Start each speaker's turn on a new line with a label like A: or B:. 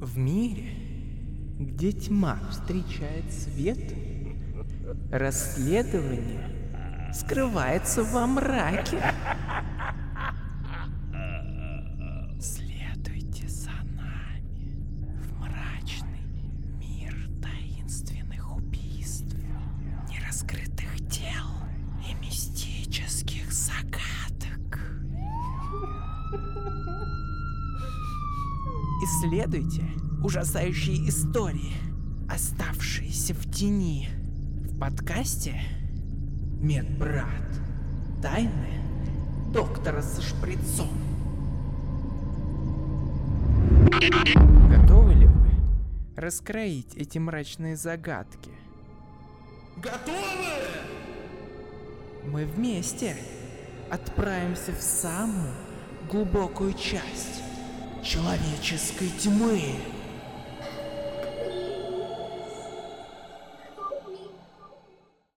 A: В мире, где тьма встречает свет, расследование скрывается во мраке. Следуйте за нами в мрачный мир таинственных убийств, нераскрытых дел и мистических загадок. Исследуйте ужасающие истории, оставшиеся в тени. В подкасте «Медбрат. Тайны доктора со шприцом». Готовы ли вы раскроить эти мрачные загадки?
B: Готовы?
A: Мы вместе отправимся в самую глубокую часть человеческой тьмы.